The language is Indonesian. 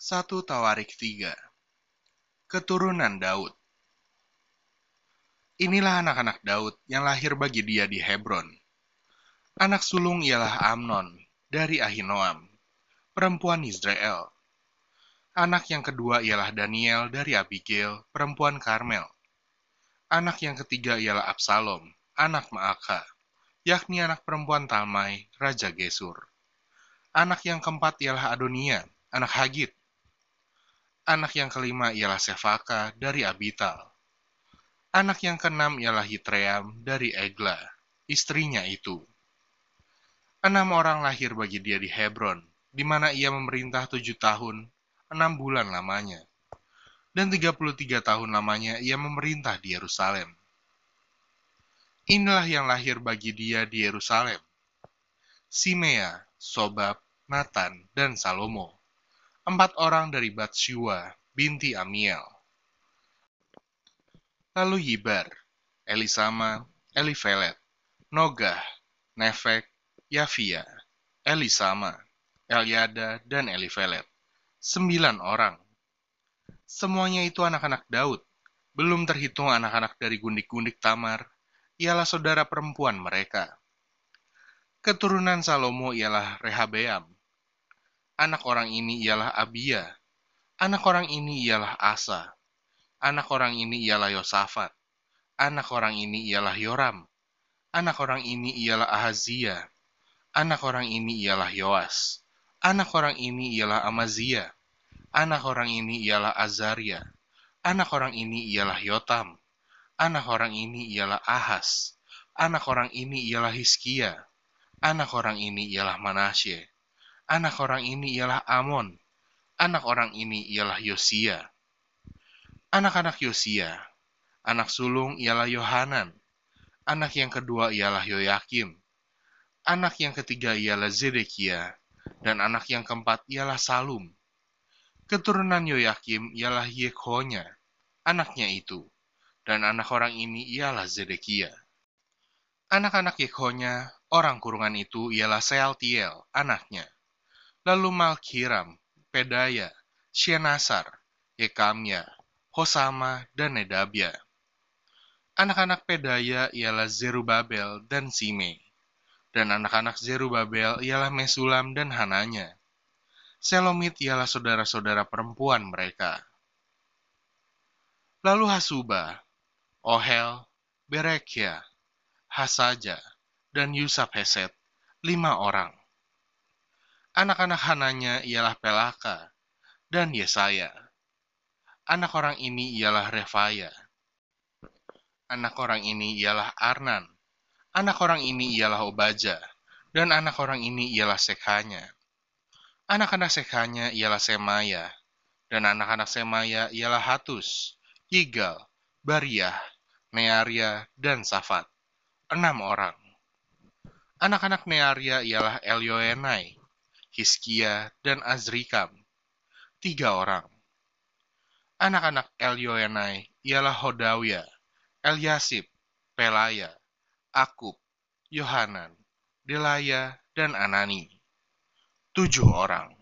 1 Tawarik 3 Keturunan Daud Inilah anak-anak Daud yang lahir bagi dia di Hebron. Anak sulung ialah Amnon dari Ahinoam, perempuan Israel. Anak yang kedua ialah Daniel dari Abigail, perempuan Karmel. Anak yang ketiga ialah Absalom, anak Maaka, yakni anak perempuan Talmai, Raja Gesur. Anak yang keempat ialah Adonia, anak Hagit, Anak yang kelima ialah Sefaka dari Abital. Anak yang keenam ialah Hitream dari Egla, istrinya itu. Enam orang lahir bagi dia di Hebron, di mana ia memerintah tujuh tahun, enam bulan lamanya. Dan tiga puluh tiga tahun lamanya ia memerintah di Yerusalem. Inilah yang lahir bagi dia di Yerusalem. Simea, Sobab, Nathan, dan Salomo empat orang dari Batshua binti Amiel. Lalu Yibar, Elisama, Elifelet, Nogah, Nefek, Yafia, Elisama, Eliada, dan Elifelet. Sembilan orang. Semuanya itu anak-anak Daud, belum terhitung anak-anak dari gundik-gundik Tamar, ialah saudara perempuan mereka. Keturunan Salomo ialah Rehabeam, Anak orang ini ialah Abia. Anak orang ini ialah Asa. Anak orang ini ialah Yosafat. Anak orang ini ialah Yoram. Anak orang ini ialah Ahazia. Anak orang ini ialah Yoas. Anak orang ini ialah Amazia. Anak orang ini ialah Azaria. Anak orang ini ialah Yotam. Anak orang ini ialah Ahas. Anak orang ini ialah Hiskia. Anak orang ini ialah Manasye Anak orang ini ialah Amon. Anak orang ini ialah Yosia. Anak-anak Yosia. Anak sulung ialah Yohanan. Anak yang kedua ialah Yoyakim. Anak yang ketiga ialah Zedekia. Dan anak yang keempat ialah Salum. Keturunan Yoyakim ialah Yekhonya, anaknya itu. Dan anak orang ini ialah Zedekia. Anak-anak Yekhonya, orang kurungan itu ialah Sealtiel, anaknya lalu Malkiram, Pedaya, Shenasar, Yekamya, Hosama, dan Nedabia. Anak-anak Pedaya ialah Zerubabel dan Sime, dan anak-anak Zerubabel ialah Mesulam dan Hananya. Selomit ialah saudara-saudara perempuan mereka. Lalu Hasuba, Ohel, Berekia, Hasaja, dan Yusuf Heset, lima orang. Anak-anak Hananya ialah Pelaka dan Yesaya. Anak orang ini ialah Refaya. Anak orang ini ialah Arnan. Anak orang ini ialah Obaja. Dan anak orang ini ialah Sekhanya. Anak-anak Sekhanya ialah Semaya. Dan anak-anak Semaya ialah Hatus, Yigal, Bariah, Nearia, dan Safat. Enam orang. Anak-anak Nearia ialah Elioenai, Hiskia, dan Azrikam, tiga orang. Anak-anak Elioenai ialah Hodawia, Eliasib, Pelaya, Akub, Yohanan, Delaya, dan Anani. Tujuh orang.